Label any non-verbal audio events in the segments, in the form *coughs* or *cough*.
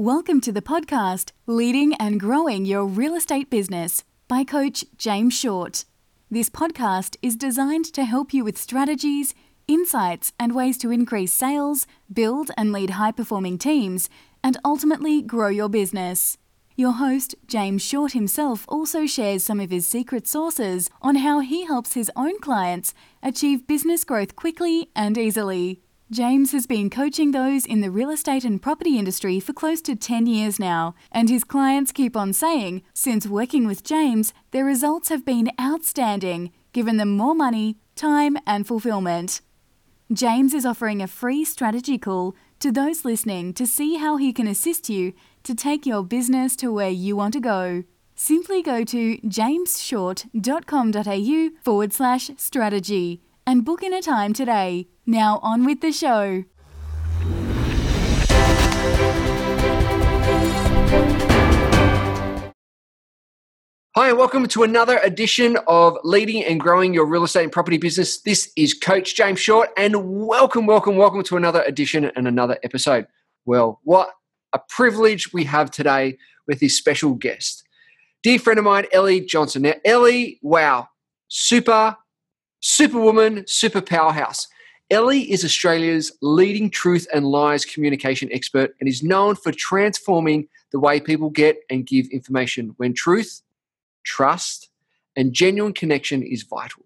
Welcome to the podcast Leading and Growing Your Real Estate Business by Coach James Short. This podcast is designed to help you with strategies, insights, and ways to increase sales, build and lead high performing teams, and ultimately grow your business. Your host, James Short himself, also shares some of his secret sources on how he helps his own clients achieve business growth quickly and easily. James has been coaching those in the real estate and property industry for close to 10 years now, and his clients keep on saying, since working with James, their results have been outstanding, given them more money, time, and fulfillment. James is offering a free strategy call to those listening to see how he can assist you to take your business to where you want to go. Simply go to jamesshort.com.au forward slash strategy and book in a time today. Now, on with the show. Hi, and welcome to another edition of Leading and Growing Your Real Estate and Property Business. This is Coach James Short, and welcome, welcome, welcome to another edition and another episode. Well, what a privilege we have today with this special guest. Dear friend of mine, Elly Johnson. Now, Elly, wow, super Superwoman, super powerhouse. Elly is Australia's leading truth and lies communication expert and is known for transforming the way people get and give information when truth, trust, and genuine connection is vital.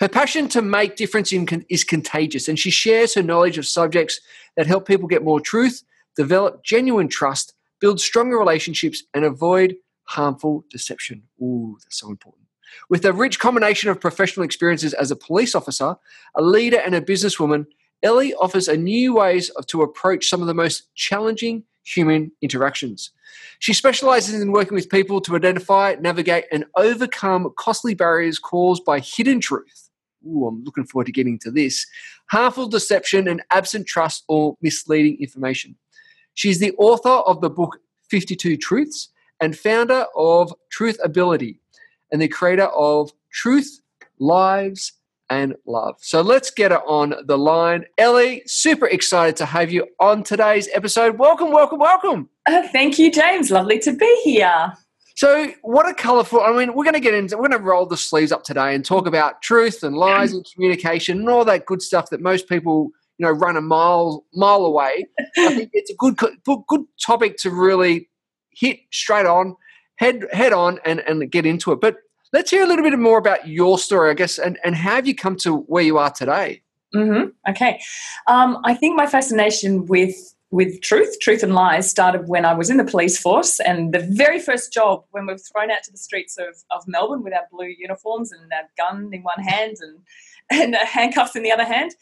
Her passion to make difference in, is contagious, and she shares her knowledge of subjects that help people get more truth, develop genuine trust, build stronger relationships, and avoid harmful deception. Ooh, that's so important. With a rich combination of professional experiences as a police officer, a leader, and a businesswoman, Elly offers a new ways of, to approach some of the most challenging human interactions. She specializes in working with people to identify, navigate, and overcome costly barriers caused by hidden truth. Ooh, I'm looking forward to getting to this. Harmful deception and absent trust or misleading information. She's the author of the book 52 Truths and founder of Truth Ability, and the creator of Truth, Lives, and Love. So let's get it on the line. Elly, super excited to have you on today's episode. Welcome, welcome, welcome. Uh, thank you, James. Lovely to be here. So, what a colorful, I mean, we're going to get into, we're going to roll the sleeves up today and talk about truth and lies and communication and all that good stuff that most people, you know, run a mile, mile away. I think it's a good, good topic to really hit straight on head head on and, and get into it. But let's hear a little bit more about your story, I guess, and, and how have you come to where you are today? Mm-hmm. Okay. Um, I think my fascination with with truth, truth and lies started when I was in the police force. And the very first job, when we were thrown out to the streets of, of Melbourne with our blue uniforms and our gun in one hand and, *laughs* and handcuffs in the other hand,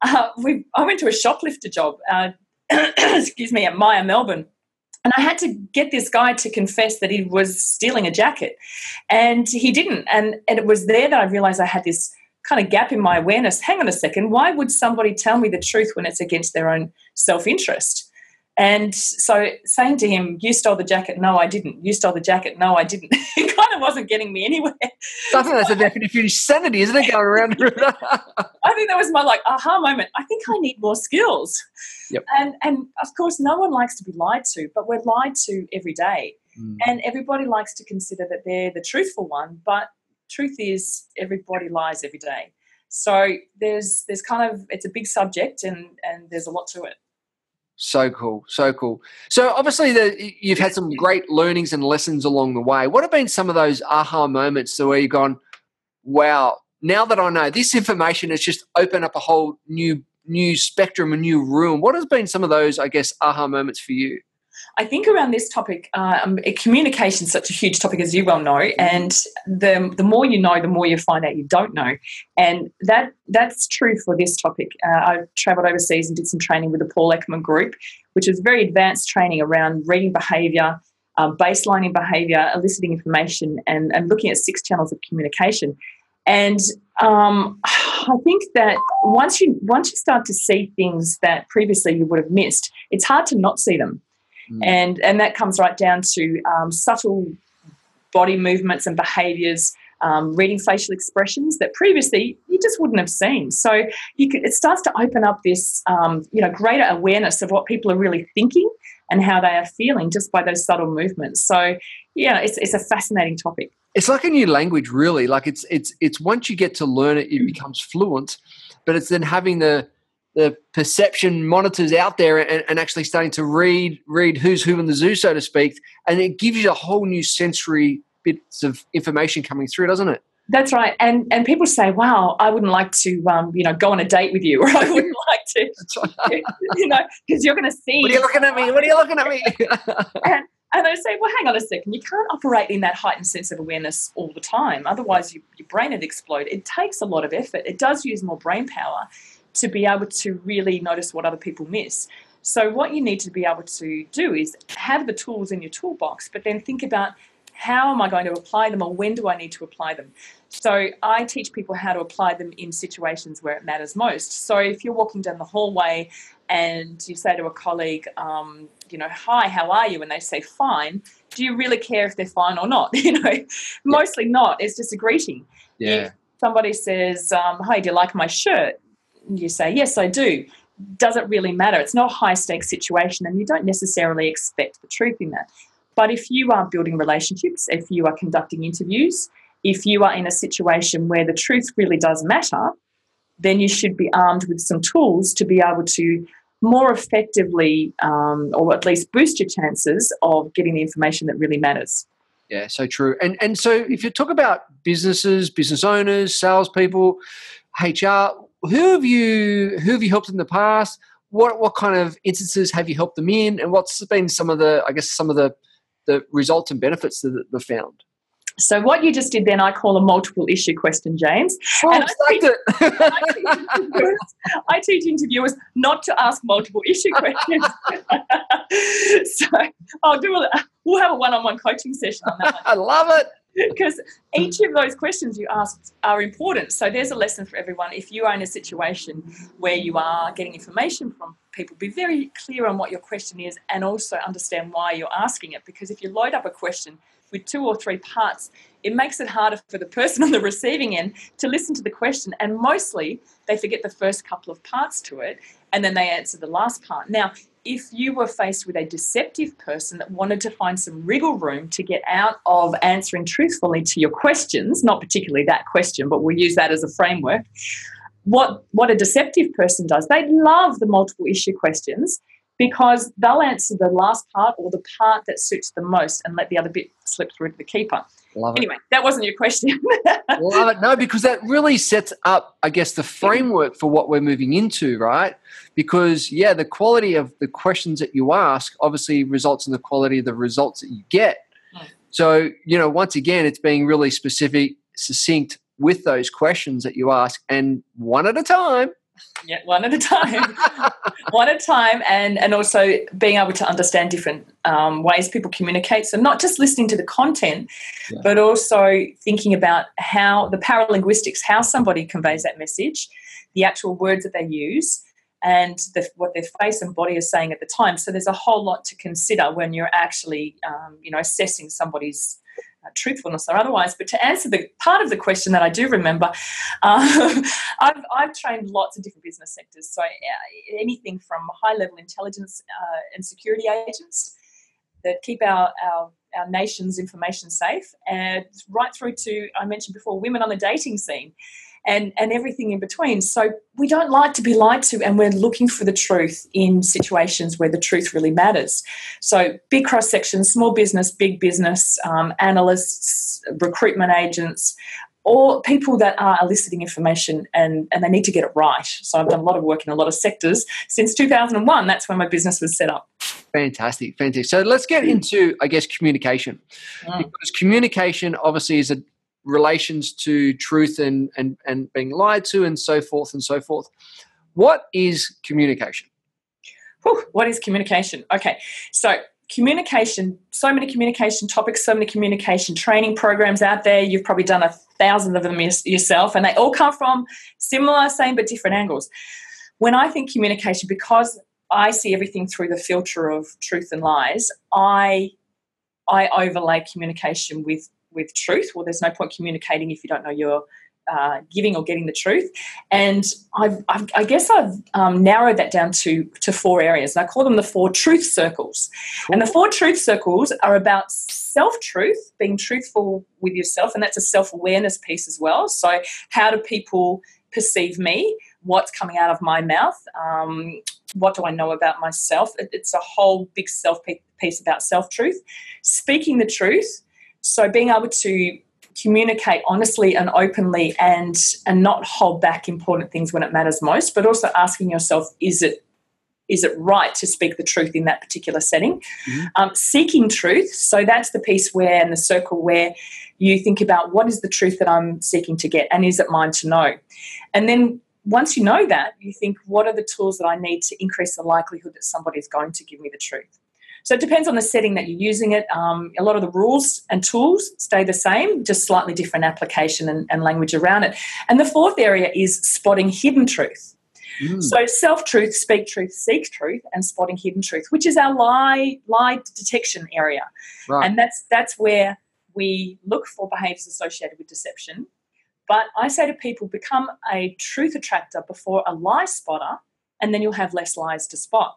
uh, we, I went to a shoplifter job, uh, *coughs* excuse me, at Myer, Melbourne. And I had to get this guy to confess that he was stealing a jacket. And he didn't. And, and it was there that I realized I had this kind of gap in my awareness. Hang on a second, why would somebody tell me the truth when it's against their own self interest? And so saying to him, You stole the jacket. No, I didn't. You stole the jacket. No, I didn't. *laughs* it kind of wasn't getting me anywhere. I think that's a definition of insanity, isn't it? Going around. *laughs* I think that was my like aha moment. I think I need more skills. Yep. And and of course no one likes to be lied to, but we're lied to every day. Mm. And everybody likes to consider that they're the truthful one, but truth is everybody lies every day. So there's there's kind of it's a big subject and and there's a lot to it. So cool, so cool. So obviously, the, you've had some great learnings and lessons along the way. What have been some of those aha moments where you've gone, "Wow! Now that I know this information, has just opened up a whole new new spectrum, a new room." What has been some of those, I guess, aha moments for you? I think around this topic, um, communication is such a huge topic, as you well know, and the the more you know, the more you find out you don't know, and that that's true for this topic. Uh, I've travelled overseas and did some training with the Paul Ekman Group, which is very advanced training around reading behaviour, um, baselining behaviour, eliciting information, and, and looking at six channels of communication. And um, I think that once you once you start to see things that previously you would have missed, it's hard to not see them. Mm. And, and that comes right down to um, subtle body movements and behaviors, um, reading facial expressions that previously you just wouldn't have seen. So you could, it starts to open up this um, you know greater awareness of what people are really thinking and how they are feeling just by those subtle movements. So, yeah, it's, it's a fascinating topic. It's like a new language, really. Like it's it's it's once you get to learn it, it becomes fluent. But it's then having the the perception monitors out there and, and, actually starting to read read who's who in the zoo, so to speak, and it gives you a whole new sensory bits of information coming through, doesn't it? That's right, and and people say, "Wow, I wouldn't like to, um, you know, go on a date with you, or *laughs* I wouldn't *laughs* like to, *laughs* you know, because you're going to see." What are you looking at me? What are you looking at me? and, and I say, well, hang on a second. You can't operate in that heightened sense of awareness all the time. Otherwise, you, your brain would explode. It takes a lot of effort. It does use more brain power to be able to really notice what other people miss. So, what you need to be able to do is have the tools in your toolbox, but then think about how am I going to apply them or when do I need to apply them? So I teach people how to apply them in situations where it matters most. So if you're walking down the hallway and you say to a colleague, um, you know, hi, how are you? And they say fine. Do you really care if they're fine or not? *laughs* You know, mostly not. It's just a greeting. Yeah. If somebody says, um, hi, do you like my shirt? You say, yes, I do. Does it really matter? It's not a high stakes situation, and you don't necessarily expect the truth in that. But if you are building relationships, if you are conducting interviews, if you are in a situation where the truth really does matter, then you should be armed with some tools to be able to more effectively, um, or at least boost your chances of getting the information that really matters. Yeah, so true. And and so if you talk about businesses, business owners, salespeople, HR, who have you who have you helped in the past? What what kind of instances have you helped them in? And what's been some of the I guess some of the the results and benefits that they've found. So what you just did then, I call a multiple issue question, James. Oh, and I teach, it. I teach interviewers not to ask multiple issue questions. *laughs* *laughs* so I'll do a, we'll have a one-on-one coaching session on that. I love it *laughs* because each of those questions you asked are important. So there's a lesson for everyone. If you are in a situation where you are getting information from people, be very clear on what your question is and also understand why you're asking it. Because if you load up a question with two or three parts, it makes it harder for the person *laughs* on the receiving end to listen to the question. And mostly they forget the first couple of parts to it and then they answer the last part. Now, if you were faced with a deceptive person that wanted to find some wriggle room to get out of answering truthfully to your questions, not particularly that question, but we'll use that as a framework. What, what a deceptive person does, they love the multiple issue questions because they'll answer the last part or the part that suits them most and let the other bit slip through to the keeper. Love anyway, that wasn't your question. *laughs* Love it. No, because that really sets up, I guess, the framework for what we're moving into, right? Because, yeah, the quality of the questions that you ask obviously results in the quality of the results that you get. Hmm. So, you know, once again, it's being really specific, succinct with those questions that you ask and one at a time yeah, one at a time, *laughs* one at a time, and and also being able to understand different um, ways people communicate. So not just listening to the content, yeah. but also thinking about how the paralinguistics, how somebody conveys that message, the actual words that they use, and the, what their face and body are saying at the time. So there's a whole lot to consider when you're actually, um, you know, assessing somebody's truthfulness or otherwise. But to answer the part of the question that I do remember, *laughs* um, I've, I've, trained lots of different business sectors. So uh, anything from high level intelligence uh, and security agents that keep our, our our nation's information safe, and right through to I mentioned before, women on the dating scene and, and everything in between. So we don't like to be lied to, and we're looking for the truth in situations where the truth really matters. So big cross sections, small business, big business, um, analysts, recruitment agents, or people that are eliciting information and, and they need to get it right. So I've done a lot of work in a lot of sectors since 2001. That's when my business was set up. Fantastic, fantastic. So let's get into, I guess, communication. Mm. Because communication obviously is a relations to truth and, and, and being lied to and so forth and so forth. What is communication? Whew, what is communication? Okay, so communication, so many communication topics, so many communication training programs out there. You've probably done a thousand of them yourself, and they all come from similar, same, but different angles. When I think communication, because I see everything through the filter of truth and lies, I I overlay communication with with truth. Well, there's no point communicating if you don't know your uh, giving or getting the truth. And I've, I've, i guess I've um, narrowed that down to, to four areas. And I call them the four truth circles. Cool. And the four truth circles are about self truth, being truthful with yourself. And that's a self awareness piece as well. So, how do people perceive me? What's coming out of my mouth? Um, what do I know about myself? It's a whole big self piece about self truth. Speaking the truth. So, being able to communicate honestly and openly and and not hold back important things when it matters most but also asking yourself is it is it right to speak the truth in that particular setting? Mm-hmm. um, seeking truth. So that's the piece where in the circle where you think about what is the truth that i'm seeking to get and is it mine to know? And then once you know that you think what are the tools that i need to increase the likelihood that somebody is going to give me the truth so it depends on the setting that you're using it. Um, a lot of the rules and tools stay the same, just slightly different application and, and language around it. And the fourth area is spotting hidden truth. Mm. So self truth, speak truth, seek truth, and spotting hidden truth, which is our lie lie detection area, right. and that's that's where we look for behaviours associated with deception. But I say to people, become a truth attractor before a lie spotter, and then you'll have less lies to spot.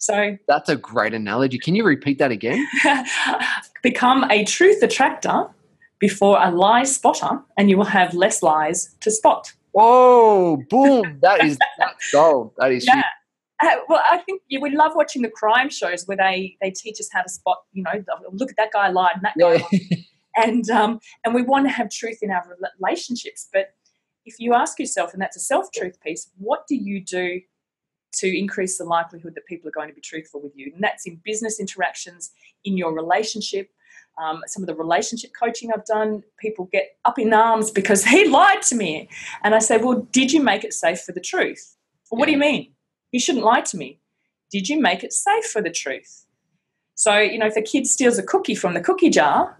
So that's a great analogy. Can you repeat that again? *laughs* become a truth attractor before a lie spotter, and you will have less lies to spot. Whoa! Boom! *laughs* That is that's gold. That is. Yeah. Uh, well, I think yeah, we love watching the crime shows where they they teach us how to spot. You know, look at that guy lied and that guy. Yeah. Lied. *laughs* and um, and we want to have truth in our relationships, but if you ask yourself, and that's a self truth piece, what do you do to increase the likelihood that people are going to be truthful with you. And that's in business interactions, in your relationship. Um, some of the relationship coaching I've done, people get up in arms *laughs* because he lied to me. And I say, Well, did you make it safe for the truth? Well, what do you mean? You shouldn't lie to me. Did you make it safe for the truth? So, you know, if a kid steals a cookie from the cookie jar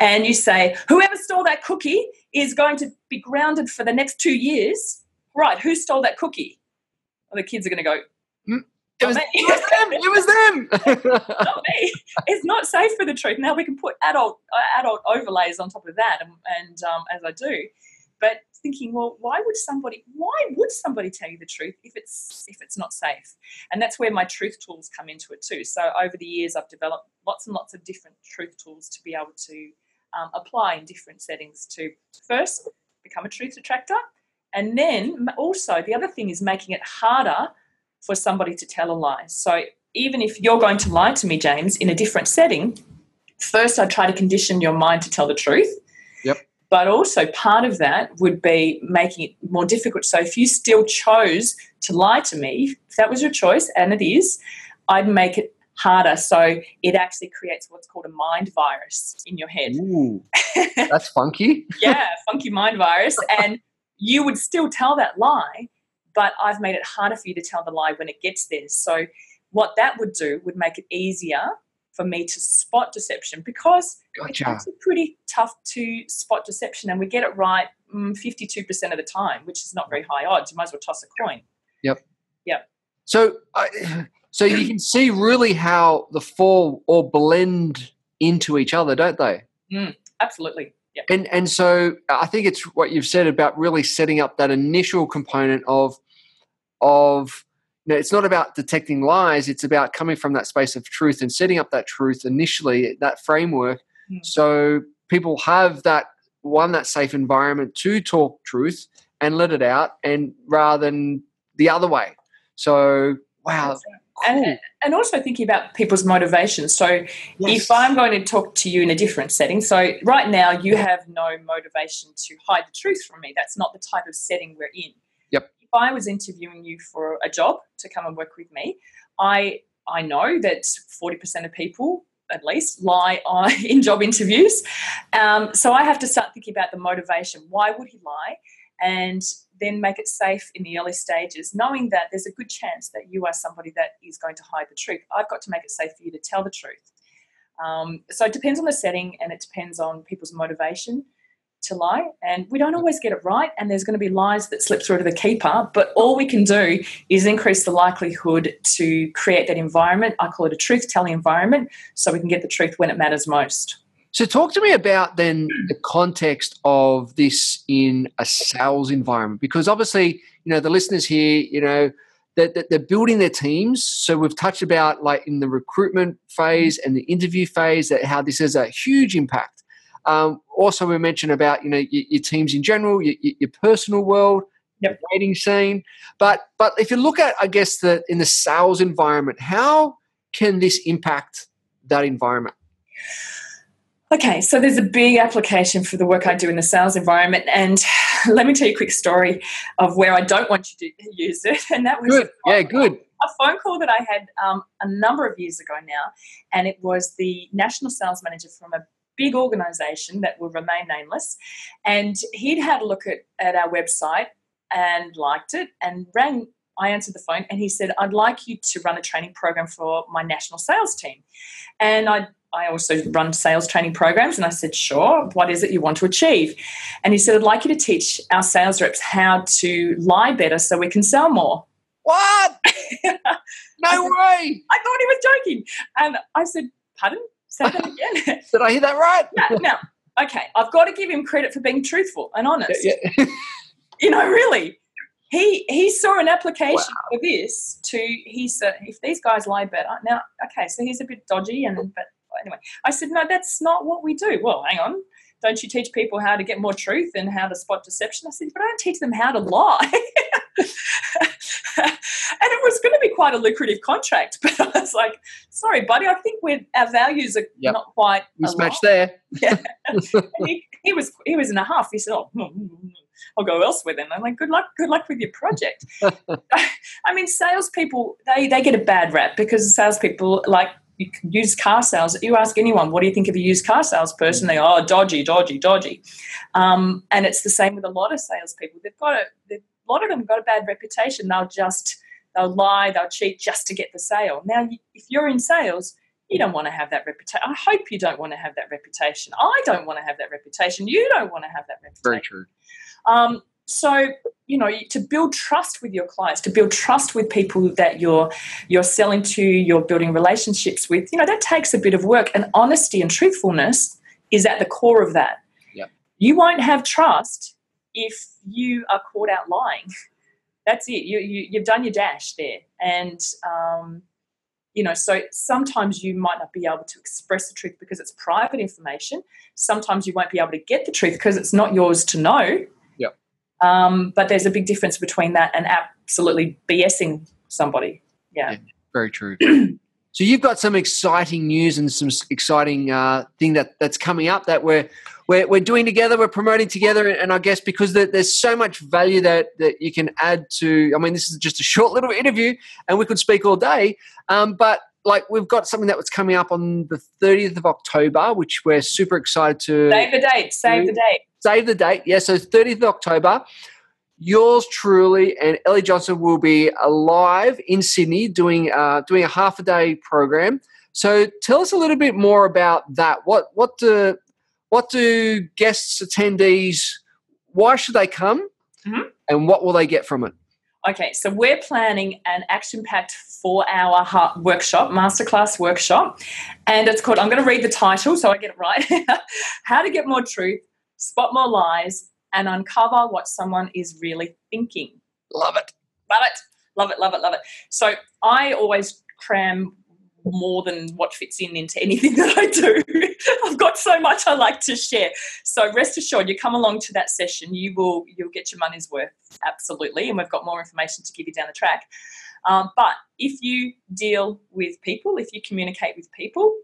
and you say, Whoever stole that cookie is going to be grounded for the next two years, right, who stole that cookie? The kids are going to go, mm, it was, it was, them. It was them. *laughs* *laughs* not me. It's not safe for the truth. Now we can put adult uh, adult overlays on top of that, and, and um, as I do, but thinking, well, why would somebody why would somebody tell you the truth if it's if it's not safe? And that's where my truth tools come into it too. So over the years, I've developed lots and lots of different truth tools to be able to um, apply in different settings to first become a truth attractor and then also, the other thing is making it harder for somebody to tell a lie. So even if you're going to lie to me, James, in a different setting, first I try to condition your mind to tell the truth. Yep. But also, part of that would be making it more difficult. So, if you still chose to lie to me, if that was your choice, and it is, I'd make it harder. So, it actually creates what's called a mind virus in your head. Ooh, *laughs* that's funky. yeah, funky mind virus. *laughs* And you would still tell that lie, but I've made it harder for you to tell the lie when it gets there. So, what that would do would make it easier for me to spot deception because gotcha. it's pretty tough to spot deception, and we get it right mm, 52% of the time, which is not very high odds. You might as well toss a coin. Yep. Yep. So, uh, so you can see really how the four all blend into each other, don't they? Mm, absolutely. Yeah. And and so I think it's what you've said about really setting up that initial component of of you know, it's not about detecting lies, it's about coming from that space of truth and setting up that truth initially, that framework, mm. so people have that one that safe environment to talk truth and let it out and rather than the other way. So wow, And, and also thinking about people's motivations. So, yes. if I'm going to talk to you in a different setting, so right now you have no motivation to hide the truth from me. That's not the type of setting we're in. Yep. If I was interviewing you for a job to come and work with me, I I know that 40% of people at least lie *laughs* on, in job interviews. Um, so I have to start thinking about the motivation. Why would he lie? And then make it safe in the early stages, knowing that there's a good chance that you are somebody that is going to hide the truth. I've got to make it safe for you to tell the truth. Um, so it depends on the setting and it depends on people's motivation to lie. And we don't always get it right, and there's going to be lies that slip through to the keeper. But all we can do is increase the likelihood to create that environment. I call it a truth telling environment so we can get the truth when it matters most. So, talk to me about then the context of this in a sales environment, because obviously, you know, the listeners here, you know, that they're building their teams. So we've touched about like in the recruitment phase and the interview phase that how this has a huge impact. Um, also, we mentioned about you know your, your teams in general, your, your personal world, yep. dating scene. But but if you look at I guess the in the sales environment, how can this impact that environment? Okay, so there's a big application for the work I do in the sales environment, and *sighs* let me tell you a quick story of where I don't want you to *laughs* use it, and that was good. Yeah, good. A phone call that I had um, a number of years ago now, and it was the national sales manager from a big organisation that will remain nameless, and he'd had a look at, at our website and liked it, and rang I answered the phone and he said, I'd like you to run a training program for my national sales team. And I I also run sales training programs. And I said, Sure, what is it you want to achieve? And he said, I'd like you to teach our sales reps how to lie better so we can sell more. What? *laughs* no I way. I thought he was joking. And I said, Pardon? Say that again. *laughs* Did I hear that right? yeah, now, okay, I've got to give him credit for being truthful and honest. Yeah, yeah. *laughs* you know, really. He, he saw an application wow. for this to he said if these guys lie better now okay so he's a bit dodgy and but anyway, I said, no, that's not what we do. Well, hang on. Don't you teach people how to get more truth and how to spot deception? I said, but I don't teach them how to lie. *laughs* and it was going to be quite a lucrative contract, *laughs* but I was like, sorry, buddy, I think we're, our values are yep. not quite mismatched there. *laughs* yeah. He, he, was he was in a half. He said, oh, hmm, hmm, hmm, I'll go elsewhere then. I'm like, good luck, good luck with your project. I mean, salespeople they they get a bad rap because salespeople like used car sales. You ask anyone, what do you think of a used car salesperson? They oh, dodgy, dodgy, dodgy. Um, and it's the same with a lot of salespeople. They've got a, a lot of them got a bad reputation. They'll just they'll lie, they'll cheat just to get the sale. Now, if you're in sales, you don't want to have that reputation. I hope you don't want to have that reputation. I don't want to have that reputation. You don't want to have that reputation. Very true. Um, so you know to build trust with your clients to build trust with people that you're you're selling to you're building relationships with you know that takes a bit of work. And honesty and truthfulness is at the core of that. Yeah. you won't have trust if you are caught out lying. That's it. You, you you've done your dash there. And um, you know so sometimes you might not be able to express the truth because it's private information. Sometimes you won't be able to get the truth because it's not yours to know um, but there's a big difference between that and absolutely BSing somebody. Yeah. yeah very true. *clears throat* so you've got some exciting news and some exciting uh, thing that that's coming up that we're we're, we're doing together. We're promoting together, and I guess because there's so much value that that you can add to. I mean, this is just a short little interview, and we could speak all day. Um, but like we've got something that was coming up on the 30th of October, which we're super excited to save the date. Save the date. Save the date. Yeah, so 30th of October. Yours truly and Elly Johnson will be live in Sydney doing uh, doing a half a day program. So tell us a little bit more about that. What what do what do guests attendees? Why should they come? Mm-hmm. And what will they get from it? Okay, so we're planning an action packed four hour workshop, masterclass workshop. And it's called, I'm going to read the title so I get it right *laughs* How to Get More Truth, Spot More Lies, and Uncover What Someone Is Really Thinking. Love it. Love it. Love it. Love it. Love it. So I always cram more than what fits in into anything *laughs* that I do. I've got so much I like to share. So rest assured, you come along to that session, you will you'll get your money's worth absolutely, and we've got more information to give you down the track. Um, but if you deal with people, if you communicate with people,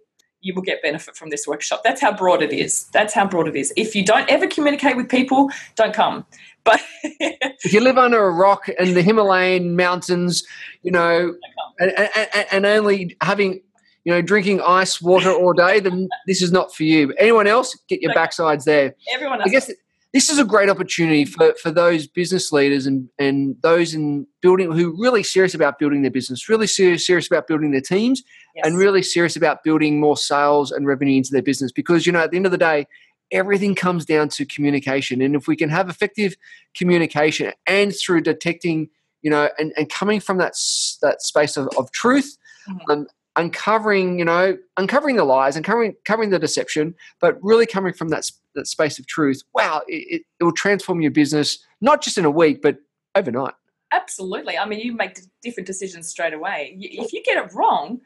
you will get benefit from this workshop. That's how broad it is. That's how broad it is. If you don't ever communicate with people, don't come. But *laughs* if you live under a rock in the Himalayan mountains, you know, and, and, and, only having, you know, drinking ice water all day, then this is not for you. But anyone else, get your backsides there. Everyone else. I guess this is a great opportunity for, for those business leaders and, and those in building who really serious about building their business, really serious, serious about building their teams, yes. and really serious about building more sales and revenue into their business. Because, you know, at the end of the day, everything comes down to communication. And if we can have effective communication and through detecting, you know, and, and coming from that, that space of, of truth, mm-hmm. um, uncovering, you know, uncovering the lies, uncovering, uncovering the deception, but really coming from that, that space of truth. Wow, it, it will transform your business, not just in a week, but overnight. Absolutely. I mean, you make different decisions straight away. If you get it wrong,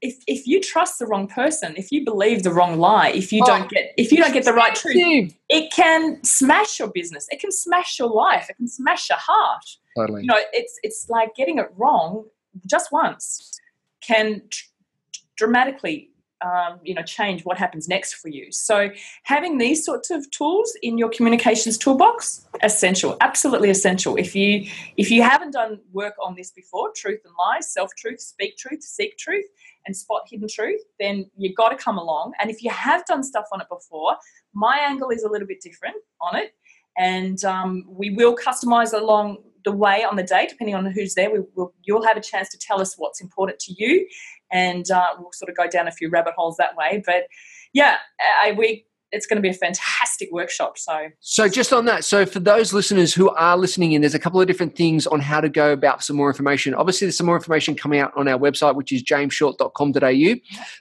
if, if you trust the wrong person, if you believe the wrong lie, if you oh, don't get if you don't get the right truth, it can smash your business. It can smash your life. It can smash your heart. Totally. You know, it's it's like getting it wrong just once can dramatically um, you know change what happens next for you. So having these sorts of tools in your communications toolbox essential absolutely essential. If you if you haven't done work on this before truth and lies self truth speak truth seek truth and spot hidden truth then you've got to come along. And if you have done stuff on it before my angle is a little bit different on it. And um, we will customize along the way on the day, depending on who's there. We will, you'll have a chance to tell us what's important to you, and uh, we'll sort of go down a few rabbit holes that way. But yeah, I, we it's going to be a fantastic workshop. So, so just on that, so for those listeners who are listening in, there's a couple of different things on how to go about some more information. Obviously, there's some more information coming out on our website, which is jamesshort.com.au.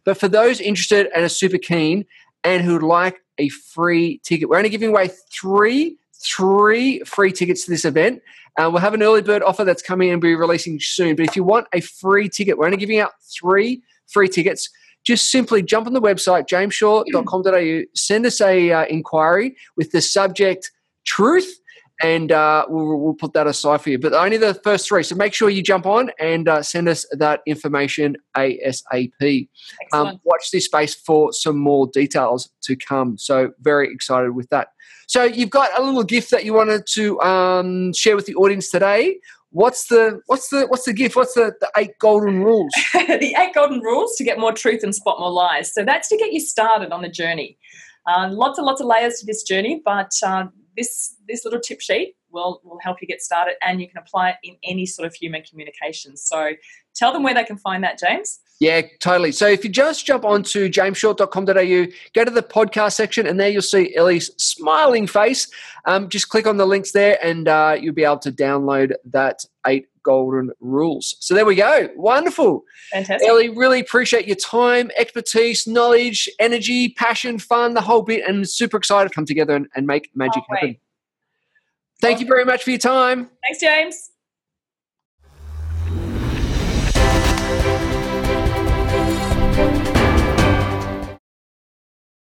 But for those interested and are super keen and who'd like a free ticket, we're only giving away three three free tickets to this event. Uh, we'll have an early bird offer that's coming and be releasing soon. But if you want a free ticket, we're only giving out three free tickets. Just simply jump on the website, jamesshort.com.au, send us a uh, inquiry with the subject truth, and uh, we'll, we'll, put that aside for you. But only the first three. So make sure you jump on and uh, send us that information ASAP. Um, watch this space for some more details to come. So very excited with that. So you've got a little gift that you wanted to um, share with the audience today. What's the what's the what's the gift? What's the, the eight golden rules? *laughs* the eight golden rules to get more truth and spot more lies. So that's to get you started on the journey. Uh, lots and lots of layers to this journey, but uh, this this little tip sheet will will help you get started, and you can apply it in any sort of human communication. So tell them where they can find that, James. Yeah, totally. So if you just jump onto jamesshort.com.au, go to the podcast section, and there you'll see Elly's smiling face. Um, just click on the links there, and uh, you'll be able to download that eight golden rules. So there we go. Wonderful. Fantastic. Elly, really appreciate your time, expertise, knowledge, energy, passion, fun, the whole bit, and super excited to come together and, and make magic happen. Thank you very much for your time. Thanks, James.